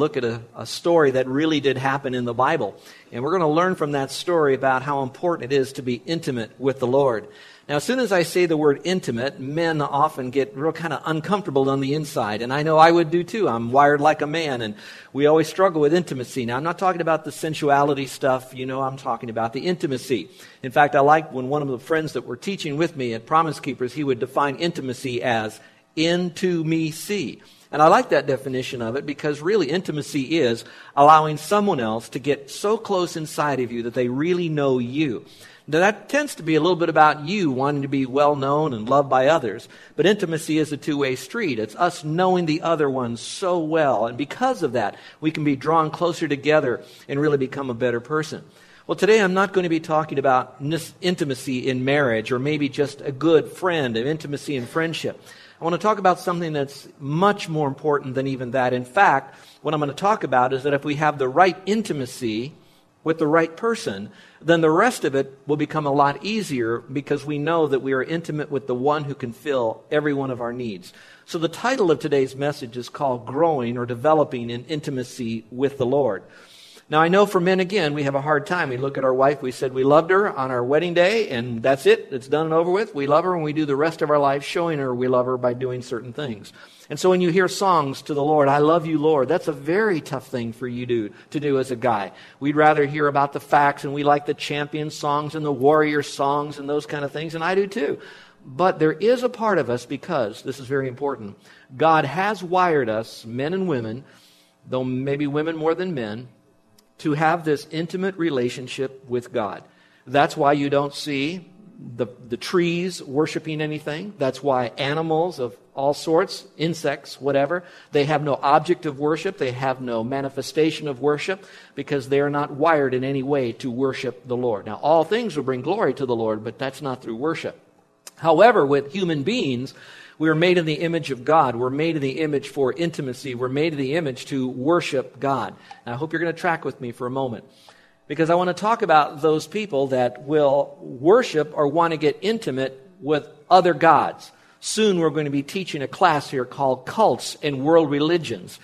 Look at a, a, story that really did happen in the Bible. And we're going to learn from that story about how important it is to be intimate with the Lord. Now, as soon as I say the word intimate, men often get real kind of uncomfortable on the inside. And I know I would do too. I'm wired like a man, and we always struggle with intimacy. Now, I'm not talking about the sensuality stuff, you know, I'm talking about the intimacy. In fact, I like when one of the friends that were teaching with me at Promise Keepers, he would define intimacy as into me see. And I like that definition of it because really intimacy is allowing someone else to get so close inside of you that they really know you. Now, that tends to be a little bit about you wanting to be well known and loved by others. But intimacy is a two way street. It's us knowing the other one so well. And because of that, we can be drawn closer together and really become a better person. Well, today I'm not going to be talking about intimacy in marriage or maybe just a good friend of intimacy and friendship. I want to talk about something that's much more important than even that. In fact, what I'm going to talk about is that if we have the right intimacy with the right person, then the rest of it will become a lot easier because we know that we are intimate with the one who can fill every one of our needs. So the title of today's message is called Growing or Developing in Intimacy with the Lord. Now, I know for men, again, we have a hard time. We look at our wife, we said we loved her on our wedding day, and that's it. It's done and over with. We love her, and we do the rest of our life showing her we love her by doing certain things. And so when you hear songs to the Lord, I love you, Lord, that's a very tough thing for you to, to do as a guy. We'd rather hear about the facts, and we like the champion songs and the warrior songs and those kind of things, and I do too. But there is a part of us, because this is very important, God has wired us, men and women, though maybe women more than men, to have this intimate relationship with God. That's why you don't see the, the trees worshiping anything. That's why animals of all sorts, insects, whatever, they have no object of worship. They have no manifestation of worship because they are not wired in any way to worship the Lord. Now, all things will bring glory to the Lord, but that's not through worship. However, with human beings, we are made in the image of God. We're made in the image for intimacy. We're made in the image to worship God. And I hope you're going to track with me for a moment. Because I want to talk about those people that will worship or want to get intimate with other gods. Soon we're going to be teaching a class here called Cults and World Religions.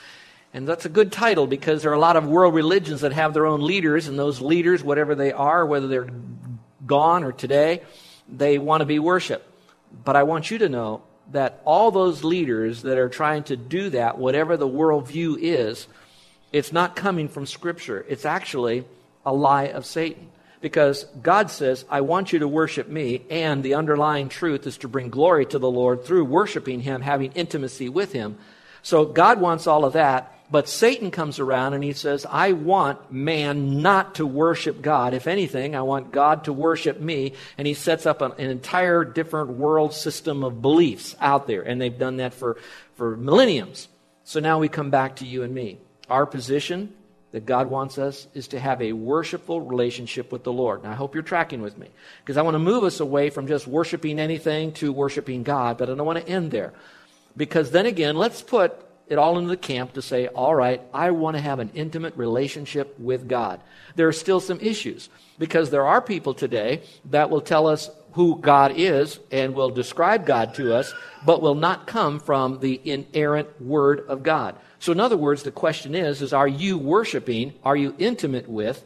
And that's a good title because there are a lot of world religions that have their own leaders, and those leaders, whatever they are, whether they're gone or today, they want to be worshiped. But I want you to know that all those leaders that are trying to do that, whatever the worldview is, it's not coming from Scripture. It's actually a lie of Satan. Because God says, I want you to worship me, and the underlying truth is to bring glory to the Lord through worshiping Him, having intimacy with Him. So God wants all of that, but Satan comes around and he says, I want man not to worship God. If anything, I want God to worship me. And he sets up an, an, entire different world system of beliefs out there. And they've done that for, for millenniums. So now we come back to you and me. Our position that God wants us is to have a worshipful relationship with the Lord. And I hope you're tracking with me because I want to move us away from just worshiping anything to worshiping God, but I don't want to end there. Because then again, let's put it all into the camp to say, all right, I want to have an intimate relationship with God. There are still some issues because there are people today that will tell us who God is and will describe God to us, but will not come from the inerrant Word of God. So, in other words, the question is, is are you worshiping, are you intimate with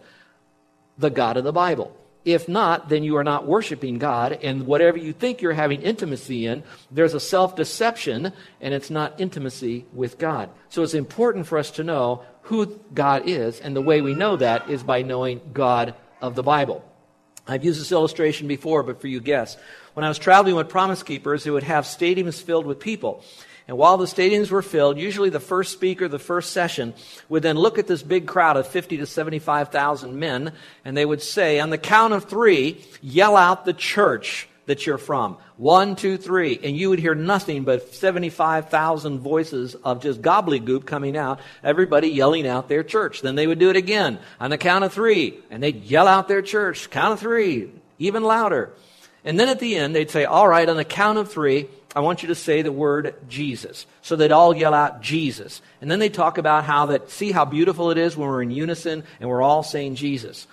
the God of the Bible? If not, then you are not worshiping God, and whatever you think you're having intimacy in, there's a self deception, and it's not intimacy with God. So it's important for us to know who God is, and the way we know that is by knowing God of the Bible. I've used this illustration before, but for you guests. When I was traveling with Promise Keepers, it would have stadiums filled with people. And while the stadiums were filled, usually the first speaker, the first session, would then look at this big crowd of 50 to 75,000 men, and they would say, on the count of three, yell out the church that you're from. One, two, three. And you would hear nothing but 75,000 voices of just gobbledygook coming out, everybody yelling out their church. Then they would do it again on the count of three, and they'd yell out their church. Count of three, even louder. And then at the end, they'd say, All right, on the count of three, I want you to say the word Jesus. So they'd all yell out Jesus. And then they talk about how that, see how beautiful it is when we're in unison and we're all saying Jesus.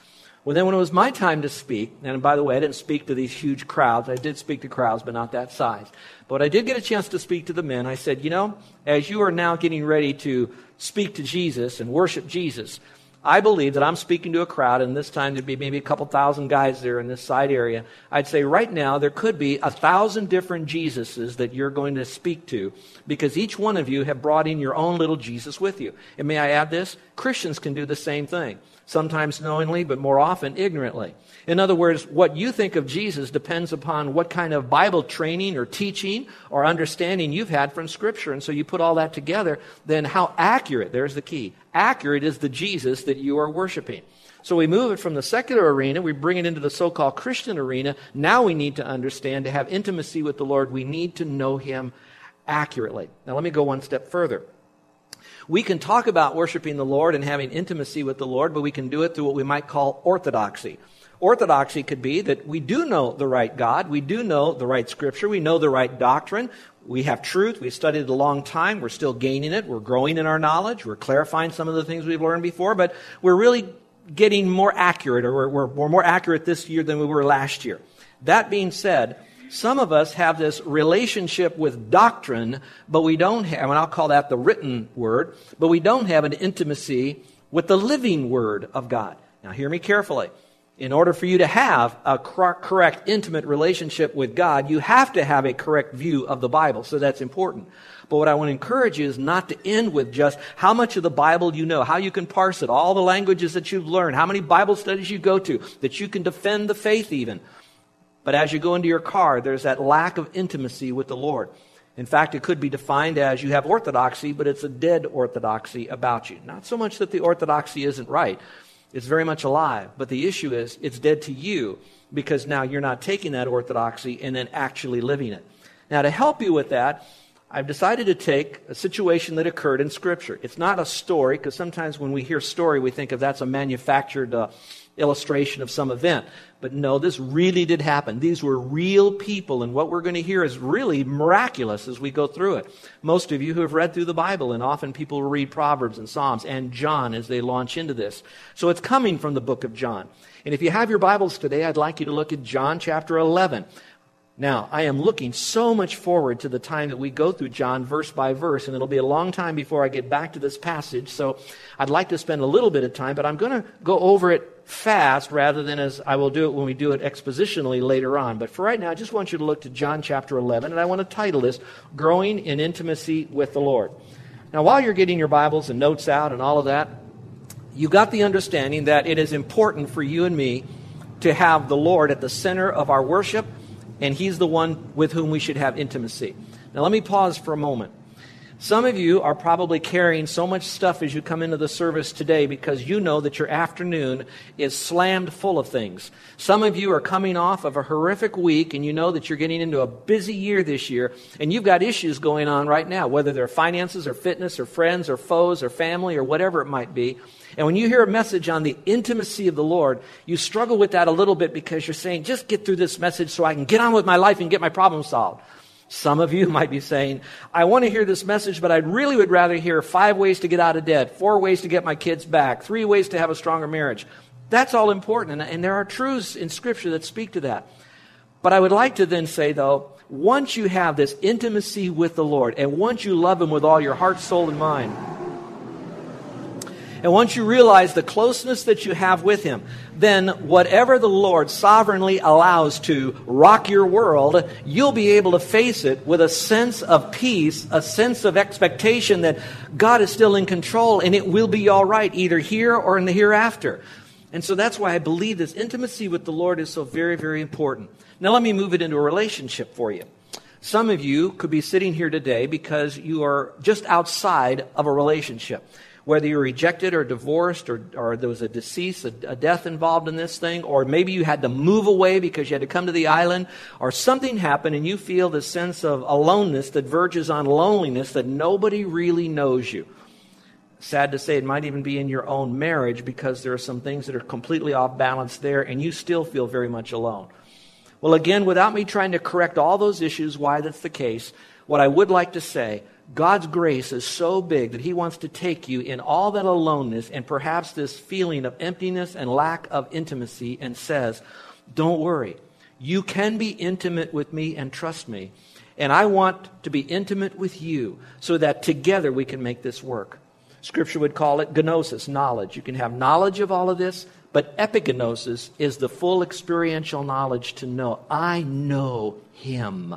Well, then when it was my time to speak, and by the way, I didn't speak to these huge crowds. I did speak to crowds, but not that size. But I did get a chance to speak to the men. I said, you know, as you are now getting ready to speak to Jesus and worship Jesus, I believe that I'm speaking to a crowd, and this time there'd be maybe a couple thousand guys there in this side area. I'd say right now there could be a thousand different Jesuses that you're going to speak to because each one of you have brought in your own little Jesus with you. And may I add this? Christians can do the same thing, sometimes knowingly, but more often ignorantly. In other words, what you think of Jesus depends upon what kind of Bible training or teaching or understanding you've had from Scripture. And so you put all that together, then how accurate, there's the key, accurate is the Jesus that you are worshiping. So we move it from the secular arena, we bring it into the so called Christian arena. Now we need to understand to have intimacy with the Lord, we need to know Him accurately. Now let me go one step further. We can talk about worshiping the Lord and having intimacy with the Lord, but we can do it through what we might call orthodoxy. Orthodoxy could be that we do know the right God, we do know the right scripture, we know the right doctrine, we have truth, we've studied it a long time, we're still gaining it, we're growing in our knowledge, we're clarifying some of the things we've learned before, but we're really getting more accurate, or we're, we're, we're more accurate this year than we were last year. That being said, some of us have this relationship with doctrine, but we don't have, and I'll call that the written word, but we don't have an intimacy with the living word of God. Now, hear me carefully in order for you to have a correct, intimate relationship with God, you have to have a correct view of the Bible. So that's important. But what I want to encourage you is not to end with just how much of the Bible you know, how you can parse it, all the languages that you've learned, how many Bible studies you go to, that you can defend the faith even. But as you go into your car, there's that lack of intimacy with the Lord. In fact, it could be defined as you have orthodoxy, but it's a dead orthodoxy about you. Not so much that the orthodoxy isn't right, it's very much alive. But the issue is, it's dead to you because now you're not taking that orthodoxy and then actually living it. Now, to help you with that, I've decided to take a situation that occurred in Scripture. It's not a story, because sometimes when we hear story, we think of that's a manufactured uh, illustration of some event. But no, this really did happen. These were real people, and what we're going to hear is really miraculous as we go through it. Most of you who have read through the Bible, and often people read Proverbs and Psalms and John as they launch into this. So it's coming from the book of John. And if you have your Bibles today, I'd like you to look at John chapter 11. Now, I am looking so much forward to the time that we go through John verse by verse, and it'll be a long time before I get back to this passage. So I'd like to spend a little bit of time, but I'm going to go over it fast rather than as I will do it when we do it expositionally later on. But for right now, I just want you to look to John chapter 11, and I want to title this Growing in Intimacy with the Lord. Now, while you're getting your Bibles and notes out and all of that, you got the understanding that it is important for you and me to have the Lord at the center of our worship, and He's the one with whom we should have intimacy. Now, let me pause for a moment. Some of you are probably carrying so much stuff as you come into the service today because you know that your afternoon is slammed full of things. Some of you are coming off of a horrific week and you know that you're getting into a busy year this year and you've got issues going on right now, whether they're finances or fitness or friends or foes or family or whatever it might be. And when you hear a message on the intimacy of the Lord, you struggle with that a little bit because you're saying, just get through this message so I can get on with my life and get my problem solved. Some of you might be saying, I want to hear this message, but I really would rather hear five ways to get out of debt, four ways to get my kids back, three ways to have a stronger marriage. That's all important, and, and there are truths in Scripture that speak to that. But I would like to then say, though, once you have this intimacy with the Lord, and once you love Him with all your heart, soul, and mind, and once you realize the closeness that you have with Him, then whatever the Lord sovereignly allows to rock your world, you'll be able to face it with a sense of peace, a sense of expectation that God is still in control and it will be all right, either here or in the hereafter. And so that's why I believe this intimacy with the Lord is so very, very important. Now, let me move it into a relationship for you. Some of you could be sitting here today because you are just outside of a relationship. Whether you're rejected or divorced, or, or there was a decease, a, a death involved in this thing, or maybe you had to move away because you had to come to the island, or something happened and you feel this sense of aloneness that verges on loneliness that nobody really knows you. Sad to say, it might even be in your own marriage because there are some things that are completely off balance there and you still feel very much alone. Well, again, without me trying to correct all those issues, why that's the case, what I would like to say, God's grace is so big that He wants to take you in all that aloneness and perhaps this feeling of emptiness and lack of intimacy and says, Don't worry. You can be intimate with me and trust me. And I want to be intimate with you so that together we can make this work. Scripture would call it gnosis, knowledge. You can have knowledge of all of this, but epignosis is the full experiential knowledge to know I know Him.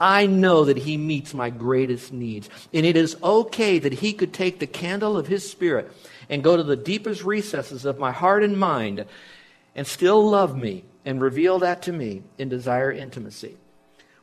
I know that He meets my greatest needs. And it is okay that He could take the candle of His Spirit and go to the deepest recesses of my heart and mind and still love me and reveal that to me in desire intimacy.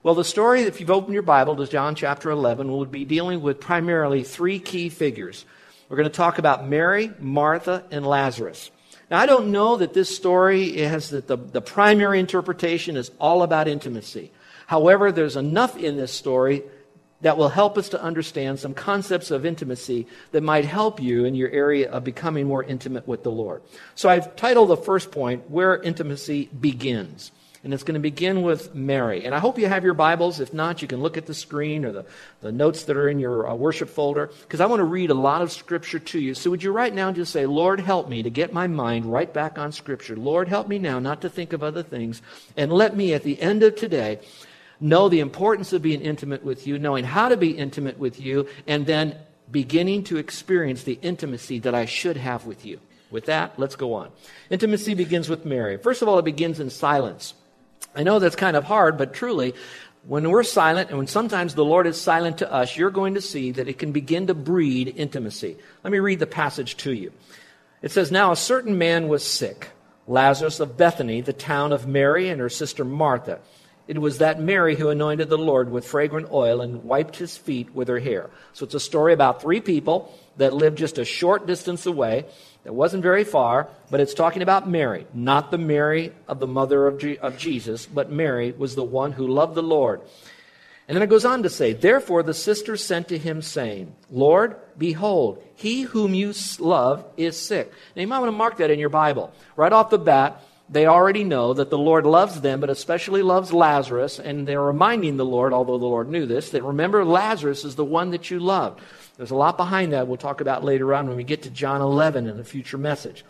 Well, the story, if you've opened your Bible to John chapter 11, will be dealing with primarily three key figures. We're going to talk about Mary, Martha, and Lazarus. Now, I don't know that this story has that the, the primary interpretation is all about intimacy. However, there's enough in this story that will help us to understand some concepts of intimacy that might help you in your area of becoming more intimate with the Lord. So I've titled the first point, Where Intimacy Begins. And it's going to begin with Mary. And I hope you have your Bibles. If not, you can look at the screen or the, the notes that are in your uh, worship folder, because I want to read a lot of Scripture to you. So would you right now just say, Lord, help me to get my mind right back on Scripture. Lord, help me now not to think of other things. And let me, at the end of today, know the importance of being intimate with you, knowing how to be intimate with you, and then beginning to experience the intimacy that I should have with you. With that, let's go on. Intimacy begins with Mary. First of all, it begins in silence. I know that's kind of hard, but truly, when we're silent and when sometimes the Lord is silent to us, you're going to see that it can begin to breed intimacy. Let me read the passage to you. It says, Now a certain man was sick, Lazarus of Bethany, the town of Mary and her sister Martha. It was that Mary who anointed the Lord with fragrant oil and wiped his feet with her hair. So it's a story about three people that lived just a short distance away. It wasn't very far, but it's talking about Mary, not the Mary of the mother of, G- of Jesus, but Mary was the one who loved the Lord. And then it goes on to say, Therefore the sisters sent to him, saying, Lord, behold, he whom you love is sick. Now you might want to mark that in your Bible. Right off the bat, they already know that the Lord loves them, but especially loves Lazarus, and they're reminding the Lord, although the Lord knew this, that remember Lazarus is the one that you loved. There's a lot behind that we'll talk about later on when we get to John 11 in a future message.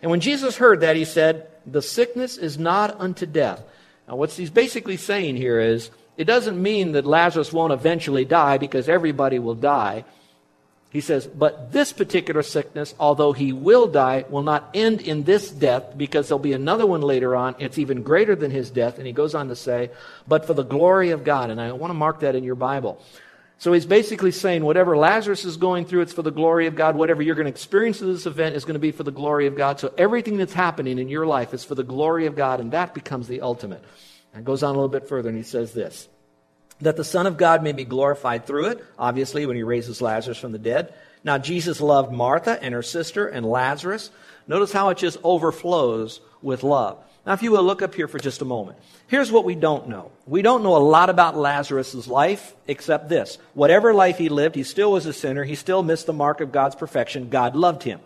And when Jesus heard that, he said, The sickness is not unto death. Now, what he's basically saying here is, it doesn't mean that Lazarus won't eventually die because everybody will die. He says, but this particular sickness, although he will die, will not end in this death because there'll be another one later on. It's even greater than his death. And he goes on to say, but for the glory of God. And I want to mark that in your Bible. So he's basically saying whatever Lazarus is going through, it's for the glory of God. Whatever you're going to experience in this event is going to be for the glory of God. So everything that's happening in your life is for the glory of God, and that becomes the ultimate. And goes on a little bit further, and he says this that the Son of God may be glorified through it, obviously, when he raises Lazarus from the dead. Now, Jesus loved Martha and her sister and Lazarus. Notice how it just overflows with love. Now, if you will look up here for just a moment. Here's what we don't know. We don't know a lot about Lazarus' life except this. Whatever life he lived, he still was a sinner. He still missed the mark of God's perfection. God loved him.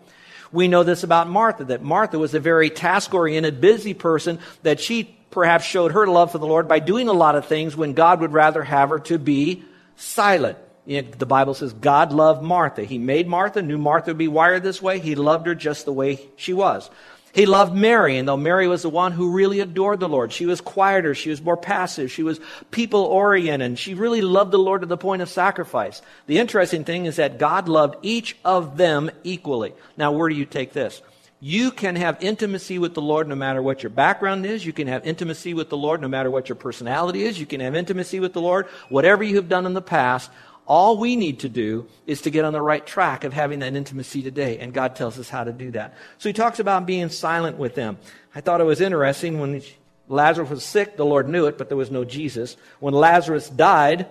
We know this about Martha, that Martha was a very task oriented, busy person, that she perhaps showed her love for the Lord by doing a lot of things when God would rather have her to be silent. You know, the Bible says God loved Martha. He made Martha, knew Martha would be wired this way. He loved her just the way she was. He loved Mary, and though Mary was the one who really adored the Lord, she was quieter, she was more passive, she was people oriented, and she really loved the Lord to the point of sacrifice. The interesting thing is that God loved each of them equally. Now, where do you take this? You can have intimacy with the Lord no matter what your background is. You can have intimacy with the Lord no matter what your personality is. You can have intimacy with the Lord, whatever you have done in the past. All we need to do is to get on the right track of having that intimacy today, and God tells us how to do that. So he talks about being silent with them. I thought it was interesting when Lazarus was sick, the Lord knew it, but there was no Jesus. When Lazarus died,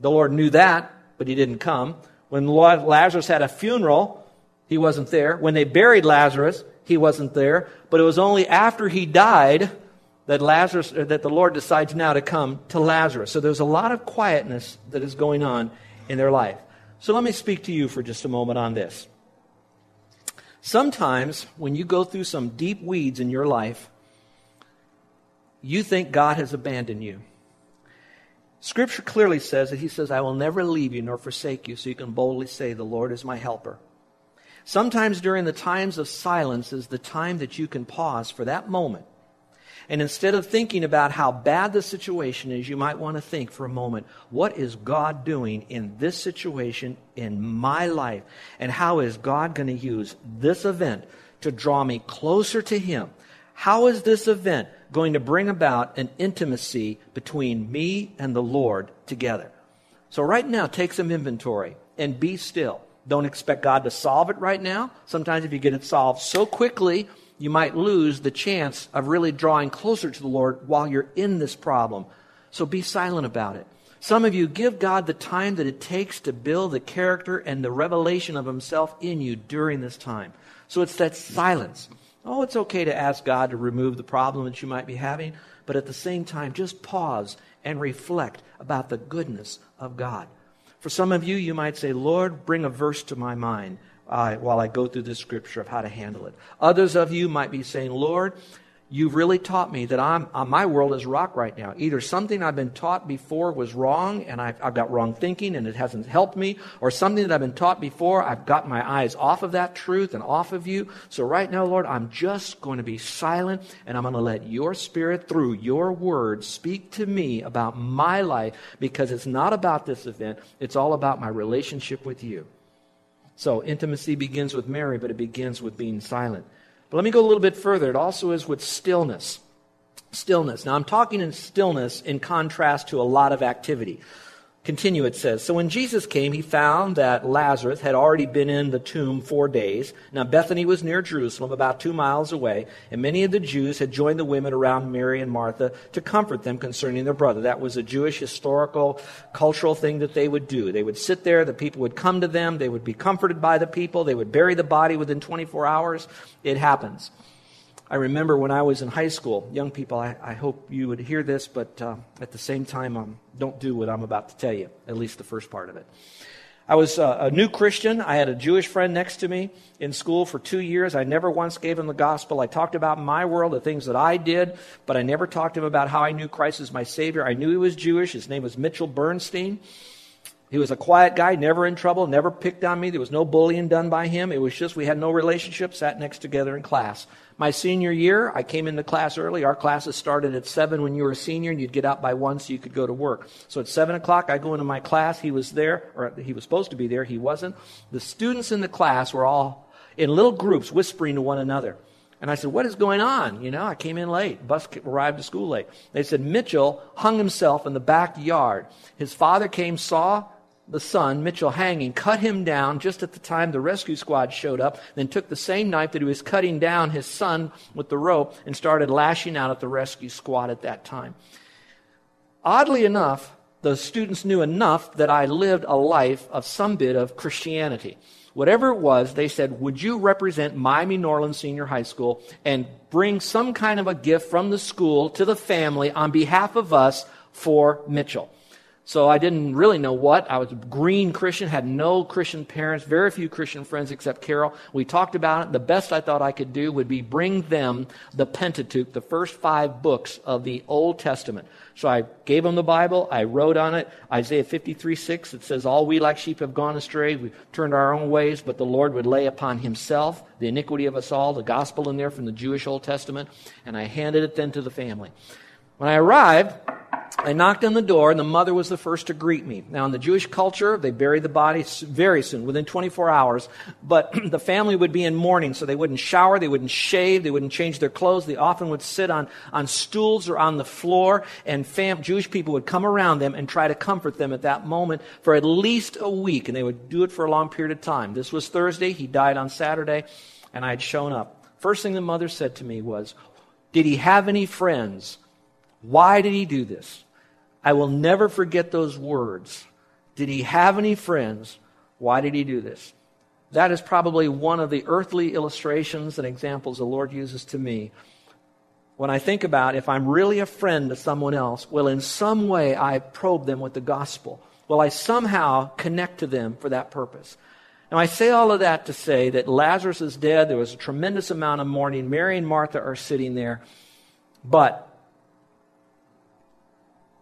the Lord knew that, but he didn't come. When Lazarus had a funeral, he wasn't there. When they buried Lazarus, he wasn't there. But it was only after he died that Lazarus that the Lord decides now to come to Lazarus. So there's a lot of quietness that is going on in their life. So let me speak to you for just a moment on this. Sometimes when you go through some deep weeds in your life, you think God has abandoned you. Scripture clearly says that He says, I will never leave you nor forsake you, so you can boldly say, The Lord is my helper. Sometimes during the times of silence is the time that you can pause for that moment and instead of thinking about how bad the situation is, you might want to think for a moment, what is God doing in this situation in my life? And how is God going to use this event to draw me closer to Him? How is this event going to bring about an intimacy between me and the Lord together? So, right now, take some inventory and be still. Don't expect God to solve it right now. Sometimes, if you get it solved so quickly, you might lose the chance of really drawing closer to the Lord while you're in this problem. So be silent about it. Some of you give God the time that it takes to build the character and the revelation of Himself in you during this time. So it's that silence. Oh, it's okay to ask God to remove the problem that you might be having, but at the same time, just pause and reflect about the goodness of God. For some of you, you might say, Lord, bring a verse to my mind uh, while I go through this scripture of how to handle it. Others of you might be saying, Lord, you've really taught me that I'm, uh, my world is rock right now. Either something I've been taught before was wrong and I've, I've, got wrong thinking and it hasn't helped me, or something that I've been taught before, I've got my eyes off of that truth and off of you. So right now, Lord, I'm just going to be silent and I'm going to let your spirit through your word speak to me about my life because it's not about this event. It's all about my relationship with you. So intimacy begins with Mary, but it begins with being silent. But let me go a little bit further. It also is with stillness. Stillness. Now, I'm talking in stillness in contrast to a lot of activity. Continue, it says. So when Jesus came, he found that Lazarus had already been in the tomb four days. Now, Bethany was near Jerusalem, about two miles away, and many of the Jews had joined the women around Mary and Martha to comfort them concerning their brother. That was a Jewish historical, cultural thing that they would do. They would sit there, the people would come to them, they would be comforted by the people, they would bury the body within 24 hours. It happens. I remember when I was in high school, young people, I, I hope you would hear this, but uh, at the same time, um, don't do what I'm about to tell you, at least the first part of it. I was uh, a new Christian. I had a Jewish friend next to me in school for two years. I never once gave him the gospel. I talked about my world, the things that I did, but I never talked to him about how I knew Christ as my Savior. I knew he was Jewish. His name was Mitchell Bernstein. He was a quiet guy, never in trouble, never picked on me. There was no bullying done by him. It was just we had no relationship, sat next together in class. My senior year, I came into class early. Our classes started at 7 when you were a senior, and you'd get out by 1 so you could go to work. So at 7 o'clock, I go into my class. He was there, or he was supposed to be there. He wasn't. The students in the class were all in little groups whispering to one another. And I said, What is going on? You know, I came in late. Bus arrived to school late. They said, Mitchell hung himself in the backyard. His father came, saw, the son, Mitchell, hanging, cut him down just at the time the rescue squad showed up, then took the same knife that he was cutting down his son with the rope and started lashing out at the rescue squad at that time. Oddly enough, the students knew enough that I lived a life of some bit of Christianity. Whatever it was, they said, Would you represent Miami Norland Senior High School and bring some kind of a gift from the school to the family on behalf of us for Mitchell? So I didn't really know what. I was a green Christian, had no Christian parents, very few Christian friends except Carol. We talked about it. The best I thought I could do would be bring them the Pentateuch, the first five books of the Old Testament. So I gave them the Bible. I wrote on it Isaiah 53 6. It says, All we like sheep have gone astray. We've turned our own ways, but the Lord would lay upon himself the iniquity of us all, the gospel in there from the Jewish Old Testament. And I handed it then to the family. When I arrived, I knocked on the door, and the mother was the first to greet me. Now, in the Jewish culture, they bury the body very soon, within 24 hours. But the family would be in mourning, so they wouldn't shower, they wouldn't shave, they wouldn't change their clothes. They often would sit on, on stools or on the floor, and fam- Jewish people would come around them and try to comfort them at that moment for at least a week, and they would do it for a long period of time. This was Thursday, he died on Saturday, and I had shown up. First thing the mother said to me was, Did he have any friends? Why did he do this? I will never forget those words. Did he have any friends? Why did he do this? That is probably one of the earthly illustrations and examples the Lord uses to me. When I think about if I'm really a friend to someone else, well, in some way I probe them with the gospel. Will I somehow connect to them for that purpose? Now, I say all of that to say that Lazarus is dead. There was a tremendous amount of mourning. Mary and Martha are sitting there. But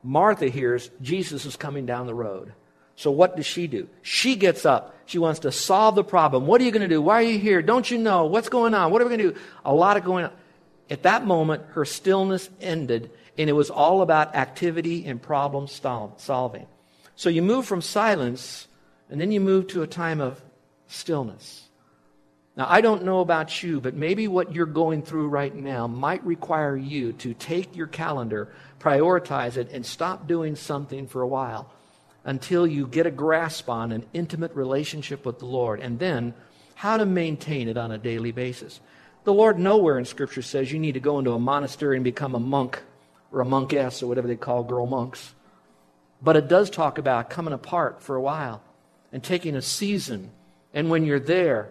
Martha hears Jesus is coming down the road. So what does she do? She gets up. She wants to solve the problem. What are you going to do? Why are you here? Don't you know? What's going on? What are we going to do? A lot of going on. At that moment, her stillness ended, and it was all about activity and problem solving. So you move from silence, and then you move to a time of stillness. Now, I don't know about you, but maybe what you're going through right now might require you to take your calendar, prioritize it, and stop doing something for a while until you get a grasp on an intimate relationship with the Lord, and then how to maintain it on a daily basis. The Lord nowhere in Scripture says you need to go into a monastery and become a monk or a monkess or whatever they call girl monks. But it does talk about coming apart for a while and taking a season. And when you're there,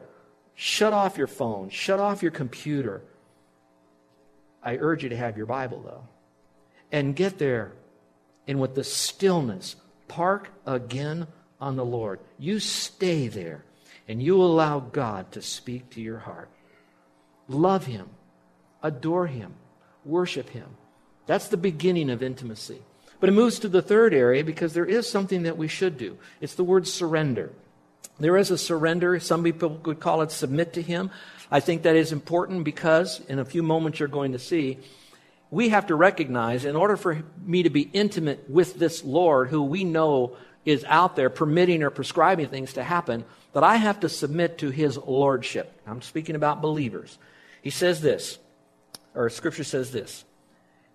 Shut off your phone, shut off your computer. I urge you to have your Bible, though. And get there and with the stillness, park again on the Lord. You stay there and you allow God to speak to your heart. Love Him, adore Him, worship Him. That's the beginning of intimacy. But it moves to the third area because there is something that we should do. It's the word surrender. There is a surrender. Some people would call it submit to Him. I think that is important because, in a few moments, you're going to see, we have to recognize in order for me to be intimate with this Lord who we know is out there permitting or prescribing things to happen, that I have to submit to His Lordship. I'm speaking about believers. He says this, or Scripture says this.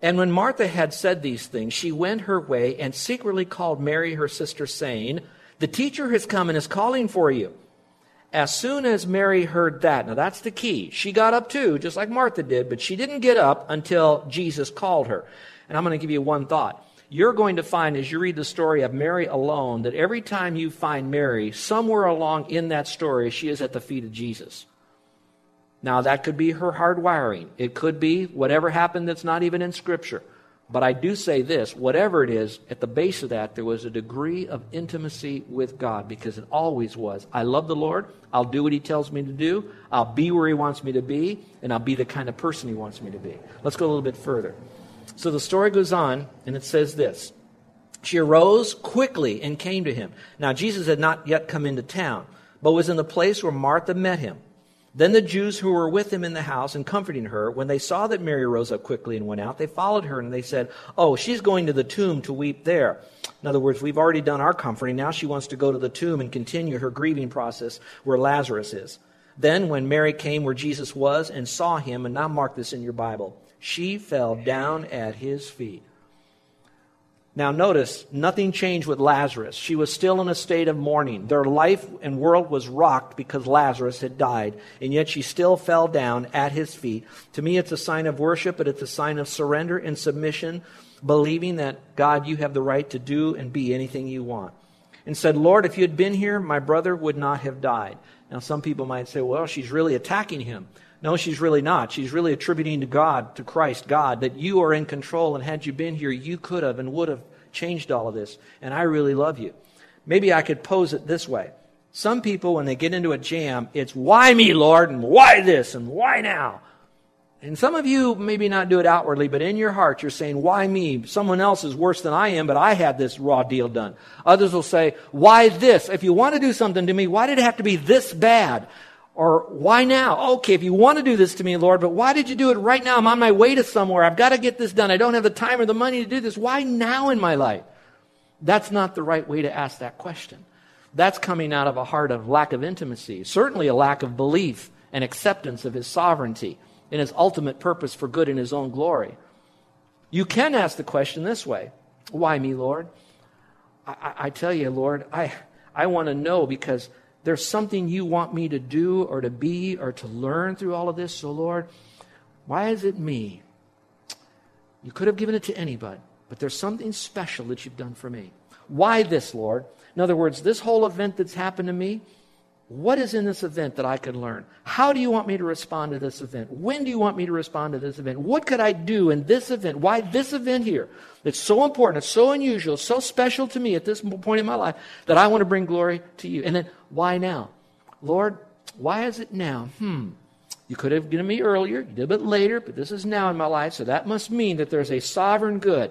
And when Martha had said these things, she went her way and secretly called Mary, her sister, saying, the teacher has come and is calling for you. As soon as Mary heard that, now that's the key. She got up too, just like Martha did, but she didn't get up until Jesus called her. And I'm going to give you one thought. You're going to find as you read the story of Mary alone that every time you find Mary, somewhere along in that story, she is at the feet of Jesus. Now, that could be her hard wiring. It could be whatever happened that's not even in Scripture. But I do say this whatever it is, at the base of that, there was a degree of intimacy with God because it always was. I love the Lord. I'll do what He tells me to do. I'll be where He wants me to be, and I'll be the kind of person He wants me to be. Let's go a little bit further. So the story goes on, and it says this She arose quickly and came to Him. Now, Jesus had not yet come into town, but was in the place where Martha met Him. Then the Jews who were with him in the house and comforting her, when they saw that Mary rose up quickly and went out, they followed her and they said, Oh, she's going to the tomb to weep there. In other words, we've already done our comforting. Now she wants to go to the tomb and continue her grieving process where Lazarus is. Then, when Mary came where Jesus was and saw him, and now mark this in your Bible, she fell down at his feet. Now, notice, nothing changed with Lazarus. She was still in a state of mourning. Their life and world was rocked because Lazarus had died, and yet she still fell down at his feet. To me, it's a sign of worship, but it's a sign of surrender and submission, believing that, God, you have the right to do and be anything you want. And said, Lord, if you had been here, my brother would not have died. Now, some people might say, well, she's really attacking him. No, she's really not. She's really attributing to God, to Christ, God, that you are in control, and had you been here, you could have and would have changed all of this, and I really love you. Maybe I could pose it this way. Some people, when they get into a jam, it's why me, Lord, and why this, and why now? And some of you maybe not do it outwardly, but in your heart you're saying, why me? Someone else is worse than I am, but I had this raw deal done. Others will say, why this? If you want to do something to me, why did it have to be this bad? Or why now? Okay, if you want to do this to me, Lord, but why did you do it right now? I'm on my way to somewhere. I've got to get this done. I don't have the time or the money to do this. Why now in my life? That's not the right way to ask that question. That's coming out of a heart of lack of intimacy, certainly a lack of belief and acceptance of his sovereignty and his ultimate purpose for good in his own glory. You can ask the question this way Why me, Lord? I, I tell you, Lord, I, I want to know because there's something you want me to do or to be or to learn through all of this. So, Lord, why is it me? You could have given it to anybody, but there's something special that you've done for me. Why this, Lord? In other words, this whole event that's happened to me, what is in this event that I could learn? How do you want me to respond to this event? When do you want me to respond to this event? What could I do in this event? Why this event here? It's so important, it's so unusual, so special to me at this point in my life that I want to bring glory to you. And then, why now? Lord, why is it now? Hmm. You could have given me earlier, you did it later, but this is now in my life, so that must mean that there's a sovereign good